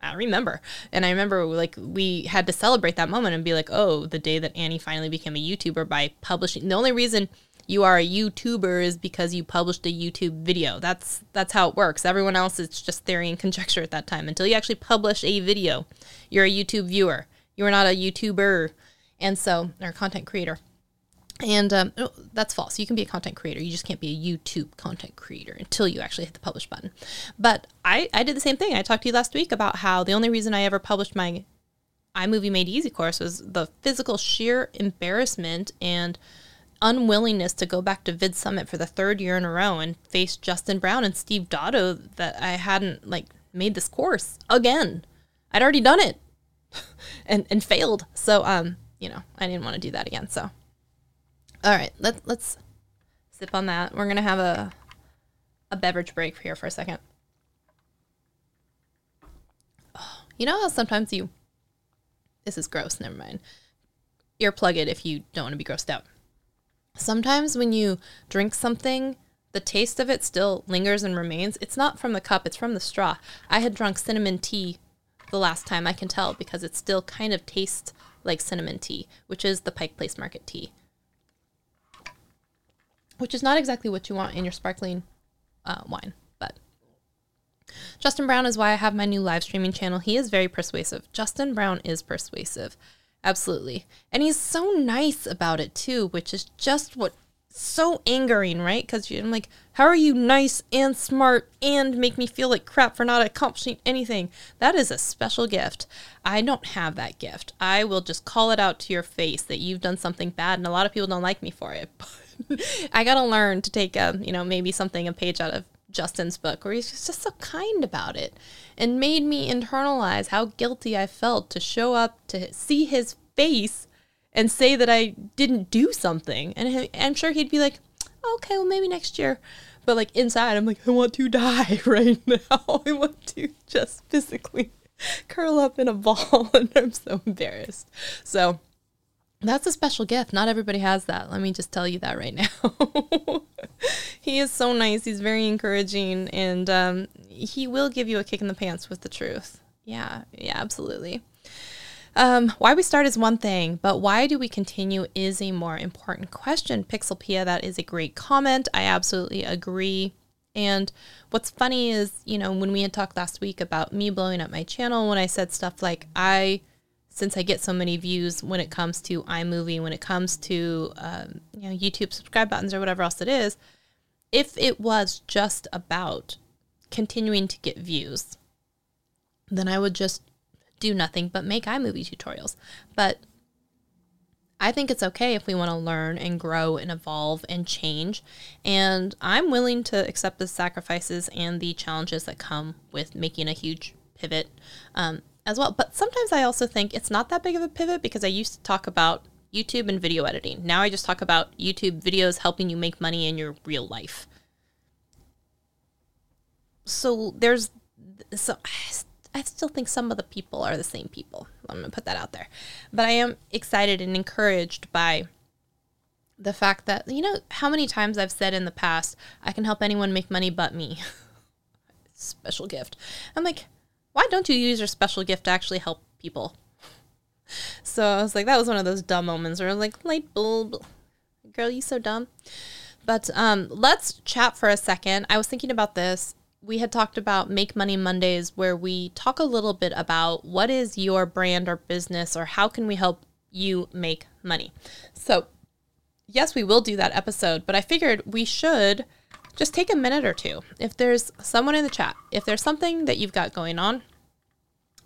I remember. And I remember like we had to celebrate that moment and be like, oh, the day that Annie finally became a YouTuber by publishing. The only reason you are a YouTuber is because you published a YouTube video. That's that's how it works. Everyone else it's just theory and conjecture at that time. Until you actually publish a video, you're a YouTube viewer. You are not a YouTuber, and so or content creator. And um, that's false. You can be a content creator. You just can't be a YouTube content creator until you actually hit the publish button. But I, I did the same thing. I talked to you last week about how the only reason I ever published my iMovie Made Easy course was the physical sheer embarrassment and unwillingness to go back to Vid Summit for the third year in a row and face Justin Brown and Steve Dotto that I hadn't like made this course again. I'd already done it *laughs* and and failed. So um, you know, I didn't want to do that again. So all right, let let's sip on that. We're gonna have a a beverage break here for a second. You know how sometimes you this is gross, never mind. Earplug it if you don't want to be grossed out. Sometimes when you drink something, the taste of it still lingers and remains. It's not from the cup, it's from the straw. I had drunk cinnamon tea the last time I can tell because it still kind of tastes like cinnamon tea, which is the Pike Place Market tea. Which is not exactly what you want in your sparkling uh, wine, but Justin Brown is why I have my new live streaming channel. He is very persuasive. Justin Brown is persuasive. Absolutely. And he's so nice about it too, which is just what so angering, right? Because I'm like, how are you nice and smart and make me feel like crap for not accomplishing anything? That is a special gift. I don't have that gift. I will just call it out to your face that you've done something bad, and a lot of people don't like me for it. *laughs* *laughs* I gotta learn to take a, you know, maybe something a page out of Justin's book where he's just so kind about it and made me internalize how guilty I felt to show up to see his face and say that I didn't do something. And I'm sure he'd be like, okay, well, maybe next year. But like inside, I'm like, I want to die *laughs* right now. I want to just physically curl up in a ball *laughs* and I'm so embarrassed. So that's a special gift. Not everybody has that. Let me just tell you that right now. *laughs* he is so nice. He's very encouraging, and um, he will give you a kick in the pants with the truth. Yeah, yeah, absolutely. Um, why we start is one thing, but why do we continue is a more important question. Pixelpia, that is a great comment. I absolutely agree. And what's funny is, you know, when we had talked last week about me blowing up my channel, when I said stuff like, I since I get so many views when it comes to iMovie, when it comes to um, you know YouTube subscribe buttons or whatever else it is, if it was just about continuing to get views, then I would just do nothing but make iMovie tutorials. But I think it's okay if we want to learn and grow and evolve and change. And I'm willing to accept the sacrifices and the challenges that come with making a huge pivot. Um, as well. But sometimes I also think it's not that big of a pivot because I used to talk about YouTube and video editing. Now I just talk about YouTube videos helping you make money in your real life. So there's so I still think some of the people are the same people. I'm going to put that out there. But I am excited and encouraged by the fact that you know how many times I've said in the past, I can help anyone make money but me. *laughs* Special gift. I'm like, why don't you use your special gift to actually help people? So I was like, that was one of those dumb moments where I was like, light bulb, girl, you so dumb. But um, let's chat for a second. I was thinking about this. We had talked about Make Money Mondays, where we talk a little bit about what is your brand or business, or how can we help you make money. So, yes, we will do that episode, but I figured we should just take a minute or two. If there's someone in the chat, if there's something that you've got going on,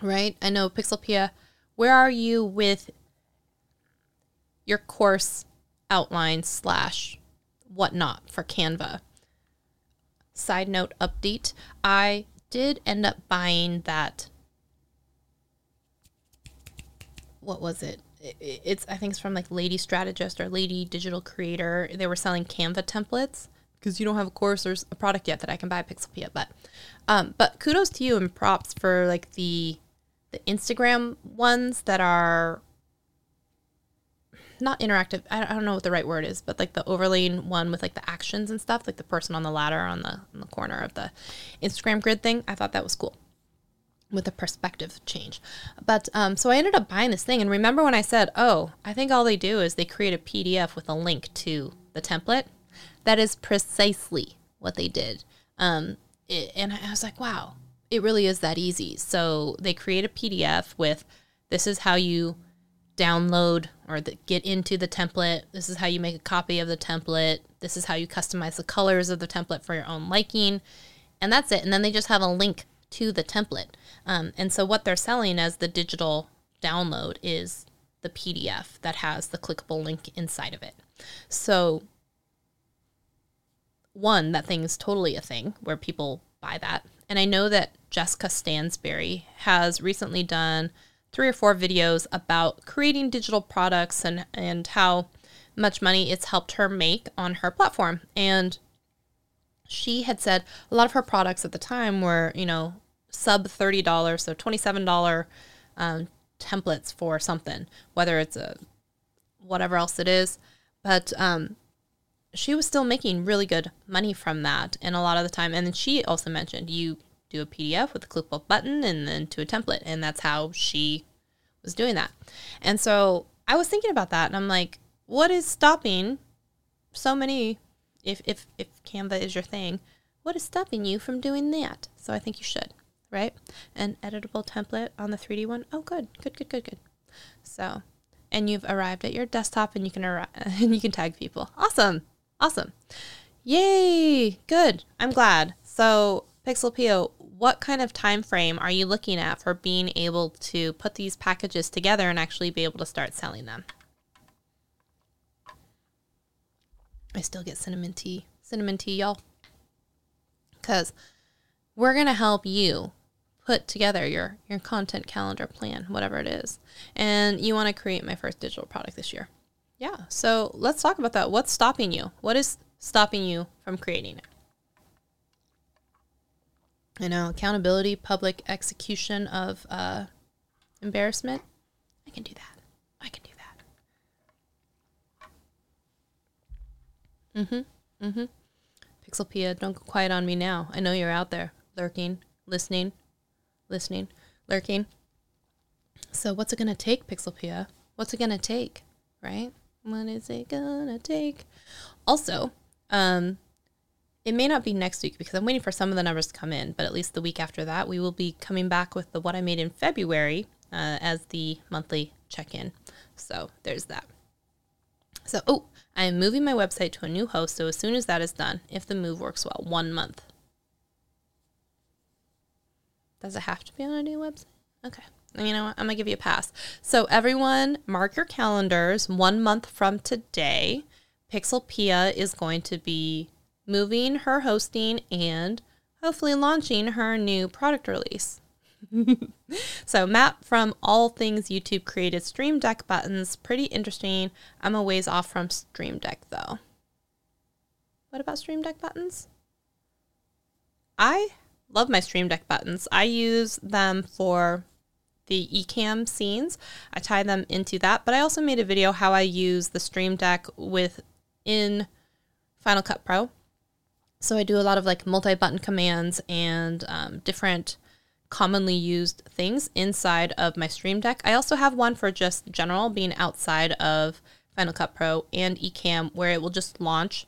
right? I know Pixelpia, where are you with your course outline slash whatnot for Canva? Side note update I did end up buying that. What was it? It's I think it's from like Lady Strategist or Lady Digital Creator. They were selling Canva templates because you don't have a course or a product yet that I can buy Pixelpia. But um, but kudos to you and props for like the the Instagram ones that are not interactive. I don't know what the right word is, but like the overlaying one with like the actions and stuff, like the person on the ladder on the, on the corner of the Instagram grid thing. I thought that was cool. with a perspective change. But um, so I ended up buying this thing. And remember when I said, oh, I think all they do is they create a PDF with a link to the template? That is precisely what they did. Um, it, and I was like, wow, it really is that easy. So they create a PDF with this is how you download or the, get into the template. This is how you make a copy of the template. This is how you customize the colors of the template for your own liking. And that's it. And then they just have a link to the template. Um, and so what they're selling as the digital download is the PDF that has the clickable link inside of it. So, one, that thing is totally a thing where people buy that. And I know that Jessica Stansberry has recently done three or four videos about creating digital products and, and how much money it's helped her make on her platform. And she had said a lot of her products at the time were, you know, sub $30, so $27 um, templates for something, whether it's a whatever else it is. But um, she was still making really good money from that. And a lot of the time, and then she also mentioned you do a PDF with a clickable button and then to a template. And that's how she was doing that. And so I was thinking about that and I'm like, what is stopping so many if if if Canva is your thing, what is stopping you from doing that? So I think you should right? An editable template on the 3D one. Oh, good, good, good, good, good. So, and you've arrived at your desktop, and you can arrive, *laughs* and you can tag people. Awesome, awesome, yay, good. I'm glad. So, Pixelpia, what kind of time frame are you looking at for being able to put these packages together and actually be able to start selling them? I still get cinnamon tea, cinnamon tea, y'all, because we're gonna help you put together your your content calendar plan, whatever it is. And you want to create my first digital product this year. Yeah. So let's talk about that. What's stopping you? What is stopping you from creating it? You know, accountability, public execution of uh, embarrassment. I can do that. I can do that. Mm-hmm. Mm-hmm. Pixelpia, don't go quiet on me now. I know you're out there, lurking, listening, listening, lurking. So what's it gonna take, Pixelpia? What's it gonna take, right? What is it gonna take? Also, um, it may not be next week because I'm waiting for some of the numbers to come in, but at least the week after that, we will be coming back with the what I made in February uh, as the monthly check-in. So there's that. So, oh, I am moving my website to a new host. So as soon as that is done, if the move works well, one month does it have to be on a new website? Okay. You know? I'm to give you a pass. So, everyone, mark your calendars. One month from today, Pixel Pia is going to be moving her hosting and hopefully launching her new product release. *laughs* so, Matt from All Things YouTube created Stream Deck buttons. Pretty interesting. I'm a ways off from Stream Deck though. What about Stream Deck buttons? I love my Stream Deck buttons. I use them for the Ecamm scenes. I tie them into that, but I also made a video how I use the Stream Deck within Final Cut Pro. So I do a lot of like multi-button commands and um, different commonly used things inside of my Stream Deck. I also have one for just general being outside of Final Cut Pro and Ecamm where it will just launch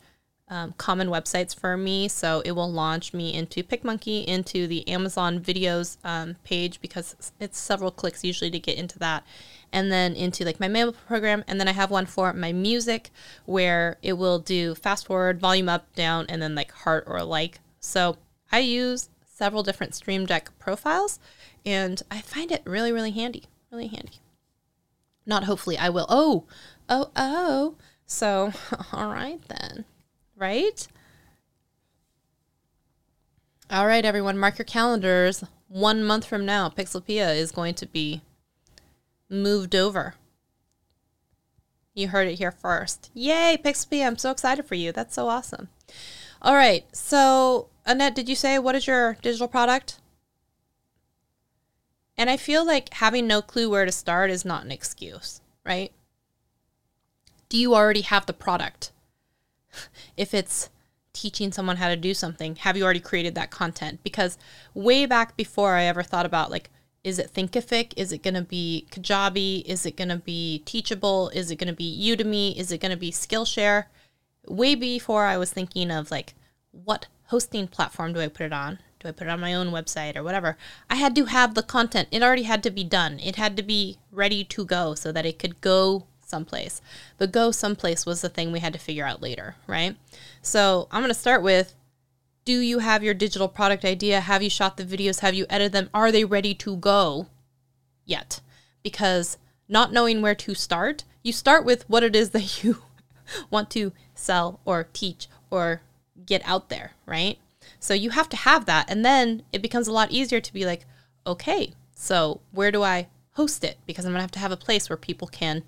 um, common websites for me. So it will launch me into PicMonkey, into the Amazon videos um, page because it's several clicks usually to get into that. And then into like my mail program. And then I have one for my music where it will do fast forward, volume up, down, and then like heart or like. So I use several different Stream Deck profiles and I find it really, really handy. Really handy. Not hopefully I will. Oh, oh, oh. So, *laughs* all right then right? All right, everyone, mark your calendars. One month from now, Pixelpia is going to be moved over. You heard it here first. Yay, Pixelpia, I'm so excited for you. That's so awesome. All right, so Annette, did you say what is your digital product? And I feel like having no clue where to start is not an excuse, right? Do you already have the product? If it's teaching someone how to do something, have you already created that content? Because way back before I ever thought about like, is it Thinkific? Is it going to be Kajabi? Is it going to be Teachable? Is it going to be Udemy? Is it going to be Skillshare? Way before I was thinking of like, what hosting platform do I put it on? Do I put it on my own website or whatever? I had to have the content. It already had to be done. It had to be ready to go so that it could go someplace. The go someplace was the thing we had to figure out later, right? So I'm going to start with do you have your digital product idea? Have you shot the videos? Have you edited them? Are they ready to go yet? Because not knowing where to start, you start with what it is that *laughs* you want to sell or teach or get out there, right? So you have to have that. And then it becomes a lot easier to be like, okay, so where do I host it? Because I'm going to have to have a place where people can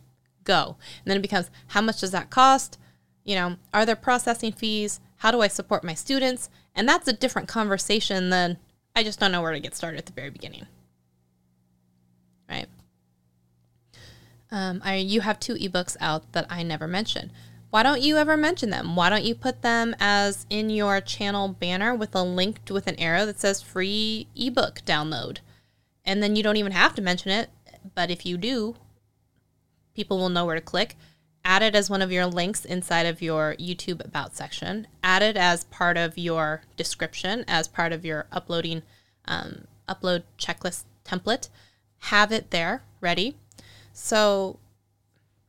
go. And then it becomes, how much does that cost? You know, are there processing fees? How do I support my students? And that's a different conversation than I just don't know where to get started at the very beginning. Right? Um, I, you have two ebooks out that I never mentioned. Why don't you ever mention them? Why don't you put them as in your channel banner with a link with an arrow that says free ebook download? And then you don't even have to mention it. But if you do, people will know where to click add it as one of your links inside of your YouTube About section. Add it as part of your description, as part of your uploading um, upload checklist template. Have it there ready. So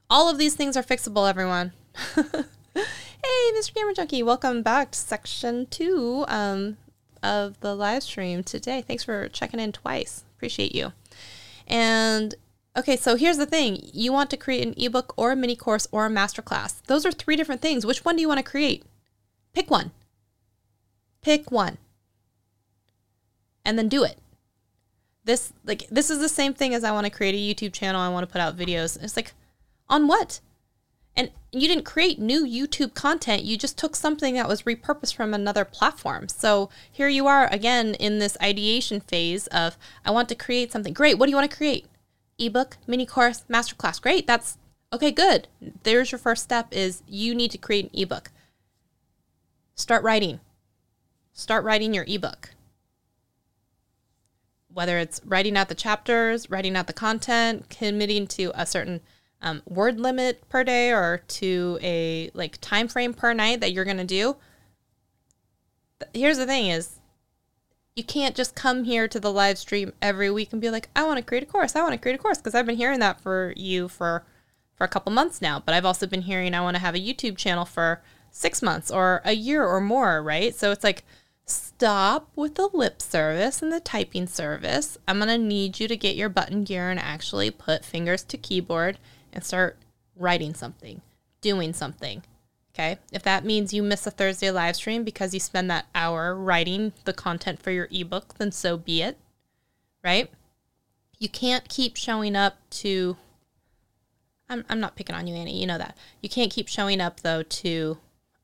all of these things are fixable, everyone. *laughs* hey, Mr. Camera Junkie, welcome back to section two um, of the live stream today. Thanks for checking in twice. Appreciate you. And Okay, so here's the thing. You want to create an ebook or a mini course or a masterclass. Those are three different things. Which one do you want to create? Pick one. Pick one. And then do it. This like this is the same thing as I want to create a YouTube channel. I want to put out videos. It's like on what? And you didn't create new YouTube content. You just took something that was repurposed from another platform. So here you are again in this ideation phase of I want to create something. Great. What do you want to create? Ebook, mini course, masterclass. Great. That's okay, good. There's your first step is you need to create an ebook. Start writing. Start writing your ebook. Whether it's writing out the chapters, writing out the content, committing to a certain um, word limit per day or to a like time frame per night that you're going to do. Here's the thing is you can't just come here to the live stream every week and be like, I want to create a course. I want to create a course because I've been hearing that for you for for a couple months now. But I've also been hearing I want to have a YouTube channel for six months or a year or more, right? So it's like stop with the lip service and the typing service. I'm gonna need you to get your button gear and actually put fingers to keyboard and start writing something, doing something. Okay. If that means you miss a Thursday live stream because you spend that hour writing the content for your ebook, then so be it. Right? You can't keep showing up to. I'm, I'm not picking on you, Annie. You know that. You can't keep showing up, though, to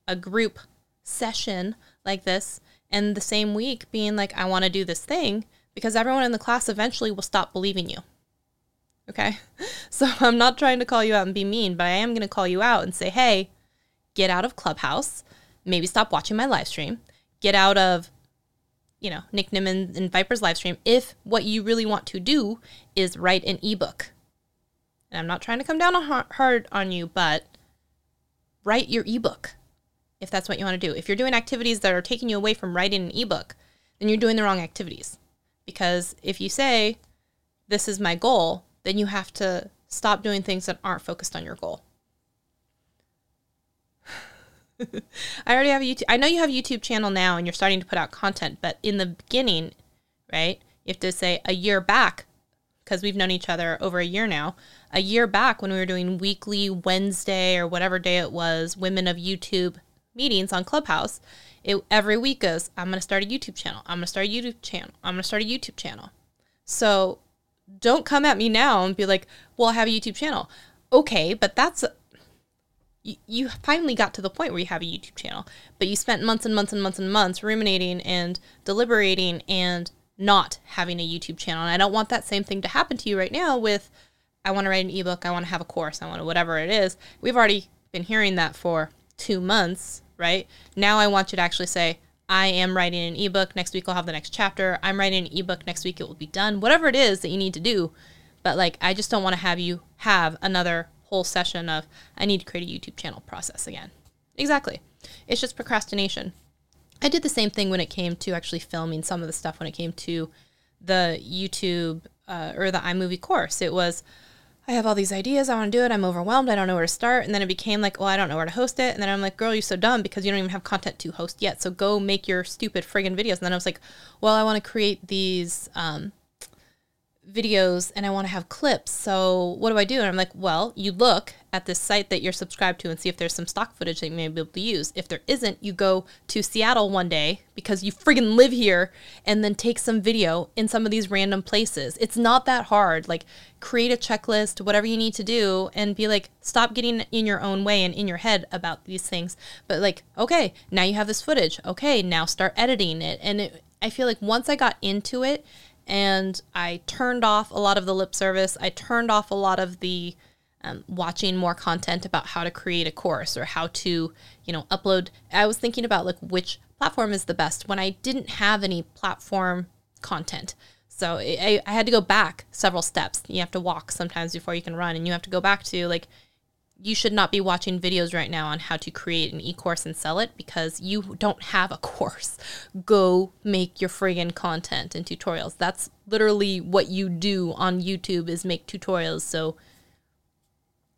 a group session like this and the same week being like, I want to do this thing because everyone in the class eventually will stop believing you. Okay. *laughs* So I'm not trying to call you out and be mean, but I am going to call you out and say, hey, get out of Clubhouse, maybe stop watching my live stream, get out of, you know, Nick Nimmin and Viper's live stream if what you really want to do is write an ebook. And I'm not trying to come down hard on you, but write your ebook if that's what you want to do. If you're doing activities that are taking you away from writing an ebook, then you're doing the wrong activities. Because if you say, this is my goal, then you have to stop doing things that aren't focused on your goal. *laughs* I already have a YouTube. I know you have a YouTube channel now and you're starting to put out content, but in the beginning, right? You have to say a year back because we've known each other over a year now. A year back when we were doing weekly Wednesday or whatever day it was, Women of YouTube meetings on Clubhouse, it every week goes, I'm going to start a YouTube channel. I'm going to start a YouTube channel. I'm going to start a YouTube channel. So don't come at me now and be like, well, I have a YouTube channel. Okay, but that's you, you finally got to the point where you have a YouTube channel, but you spent months and months and months and months ruminating and deliberating and not having a YouTube channel. And I don't want that same thing to happen to you right now with I want to write an ebook, I want to have a course, I want to whatever it is. We've already been hearing that for 2 months, right? Now I want you to actually say, I am writing an ebook. Next week I'll have the next chapter. I'm writing an ebook. Next week it will be done. Whatever it is that you need to do. But like, I just don't want to have you have another whole session of, I need to create a YouTube channel process again. Exactly. It's just procrastination. I did the same thing when it came to actually filming some of the stuff when it came to the YouTube uh, or the iMovie course. It was, I have all these ideas. I want to do it. I'm overwhelmed. I don't know where to start. And then it became like, well, I don't know where to host it. And then I'm like, girl, you're so dumb because you don't even have content to host yet. So go make your stupid friggin' videos. And then I was like, well, I want to create these um, videos and I want to have clips. So what do I do? And I'm like, well, you look at this site that you're subscribed to and see if there's some stock footage that you may be able to use. If there isn't, you go to Seattle one day because you friggin' live here and then take some video in some of these random places. It's not that hard. Like create a checklist, whatever you need to do and be like, stop getting in your own way and in your head about these things. But like, okay, now you have this footage. Okay, now start editing it. And it, I feel like once I got into it and I turned off a lot of the lip service. I turned off a lot of the um, watching more content about how to create a course or how to, you know, upload. I was thinking about like which platform is the best when I didn't have any platform content. So I, I had to go back several steps. You have to walk sometimes before you can run, and you have to go back to like you should not be watching videos right now on how to create an e-course and sell it because you don't have a *laughs* course. Go make your friggin' content and tutorials. That's literally what you do on YouTube is make tutorials. So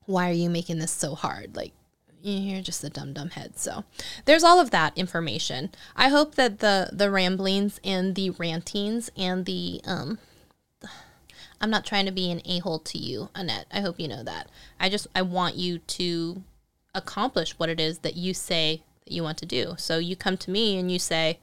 why are you making this so hard? Like you're just a dumb dumb head. So there's all of that information. I hope that the the ramblings and the rantings and the um I'm not trying to be an a hole to you, Annette. I hope you know that. I just I want you to accomplish what it is that you say that you want to do. So you come to me and you say,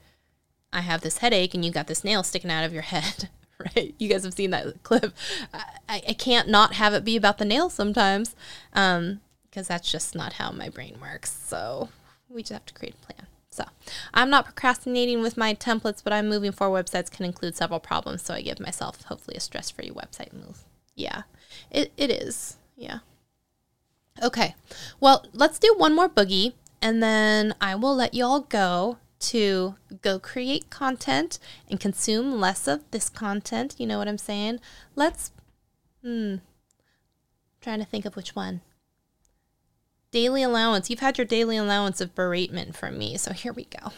I have this headache and you got this nail sticking out of your *laughs* head. right? You guys have seen that *laughs* clip. I, I can't not have it be about the nail sometimes um, because that's just not how my brain works. So we just have to create a plan. So I'm not procrastinating with my templates, but I'm moving for websites can include several problems. So I give myself hopefully a stress free website move. Yeah, it, it is. Yeah. Okay. Well, let's do one more boogie and then I will let you all go to go create content and consume less of this content. You know what I'm saying? Let's, hmm, trying to think of which one. Daily allowance. You've had your daily allowance of beratement from me, so here we go.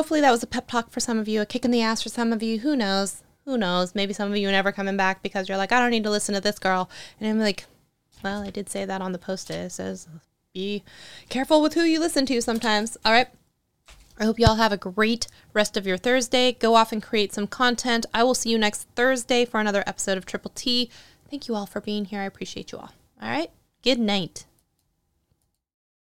Hopefully that was a pep talk for some of you, a kick in the ass for some of you. Who knows? Who knows? Maybe some of you are never coming back because you're like, I don't need to listen to this girl. And I'm like, well, I did say that on the post. It says, be careful with who you listen to sometimes. All right. I hope you all have a great rest of your Thursday. Go off and create some content. I will see you next Thursday for another episode of Triple T. Thank you all for being here. I appreciate you all. All right. Good night.